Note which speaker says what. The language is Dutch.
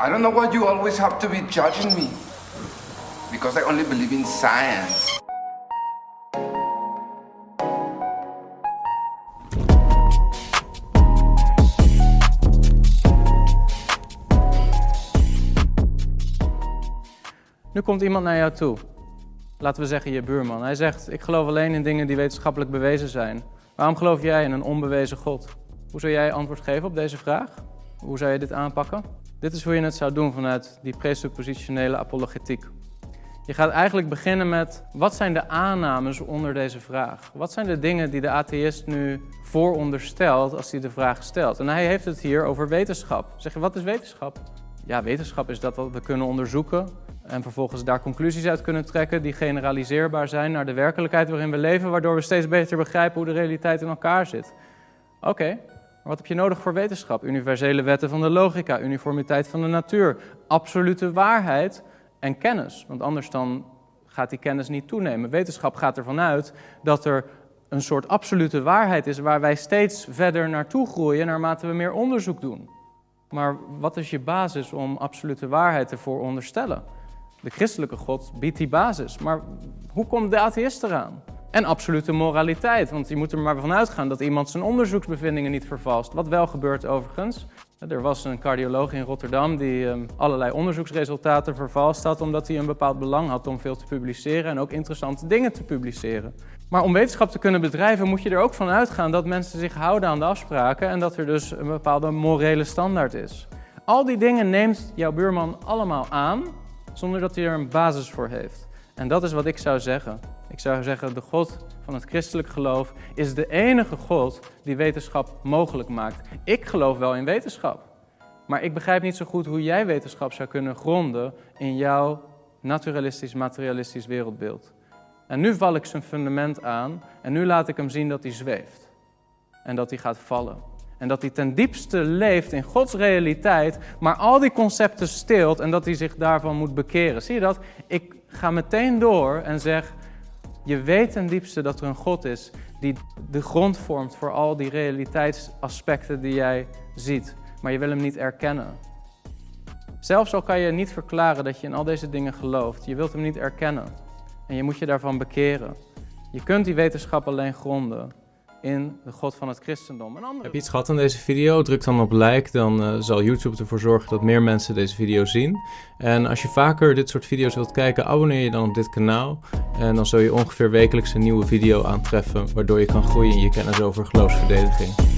Speaker 1: I don't know why you always have to be judging me. Because I only believe in science.
Speaker 2: Nu komt iemand naar jou toe. Laten we zeggen je buurman. Hij zegt: Ik geloof alleen in dingen die wetenschappelijk bewezen zijn. Waarom geloof jij in een onbewezen God? Hoe zou jij antwoord geven op deze vraag? Hoe zou je dit aanpakken? Dit is hoe je het zou doen vanuit die presuppositionele apologetiek. Je gaat eigenlijk beginnen met wat zijn de aannames onder deze vraag? Wat zijn de dingen die de atheïst nu vooronderstelt als hij de vraag stelt? En hij heeft het hier over wetenschap. Zeg je, wat is wetenschap? Ja, wetenschap is dat wat we kunnen onderzoeken en vervolgens daar conclusies uit kunnen trekken die generaliseerbaar zijn naar de werkelijkheid waarin we leven, waardoor we steeds beter begrijpen hoe de realiteit in elkaar zit. Oké, wat heb je nodig voor wetenschap? Universele wetten van de logica, uniformiteit van de natuur, absolute waarheid en kennis. Want anders dan gaat die kennis niet toenemen. Wetenschap gaat ervan uit dat er een soort absolute waarheid is waar wij steeds verder naartoe groeien naarmate we meer onderzoek doen. Maar wat is je basis om absolute waarheid te veronderstellen? De christelijke God biedt die basis. Maar hoe komt de atheïst eraan? En absolute moraliteit, want je moet er maar van uitgaan dat iemand zijn onderzoeksbevindingen niet vervalst. Wat wel gebeurt overigens. Er was een cardioloog in Rotterdam die ehm, allerlei onderzoeksresultaten vervalst had omdat hij een bepaald belang had om veel te publiceren en ook interessante dingen te publiceren. Maar om wetenschap te kunnen bedrijven moet je er ook van uitgaan dat mensen zich houden aan de afspraken en dat er dus een bepaalde morele standaard is. Al die dingen neemt jouw buurman allemaal aan zonder dat hij er een basis voor heeft. En dat is wat ik zou zeggen. Ik zou zeggen, de God van het christelijk geloof is de enige God die wetenschap mogelijk maakt. Ik geloof wel in wetenschap, maar ik begrijp niet zo goed hoe jij wetenschap zou kunnen gronden in jouw naturalistisch, materialistisch wereldbeeld. En nu val ik zijn fundament aan en nu laat ik hem zien dat hij zweeft en dat hij gaat vallen. En dat hij ten diepste leeft in Gods realiteit, maar al die concepten steelt en dat hij zich daarvan moet bekeren. Zie je dat? Ik ga meteen door en zeg: Je weet ten diepste dat er een God is die de grond vormt voor al die realiteitsaspecten die jij ziet, maar je wil hem niet erkennen. Zelfs al kan je niet verklaren dat je in al deze dingen gelooft, je wilt hem niet erkennen. En je moet je daarvan bekeren. Je kunt die wetenschap alleen gronden in de God van het christendom. Een andere...
Speaker 3: Heb je iets gehad aan deze video? Druk dan op like, dan uh, zal YouTube ervoor zorgen dat meer mensen deze video zien. En als je vaker dit soort video's wilt kijken, abonneer je dan op dit kanaal. En dan zul je ongeveer wekelijks een nieuwe video aantreffen, waardoor je kan groeien in je kennis over geloofsverdediging.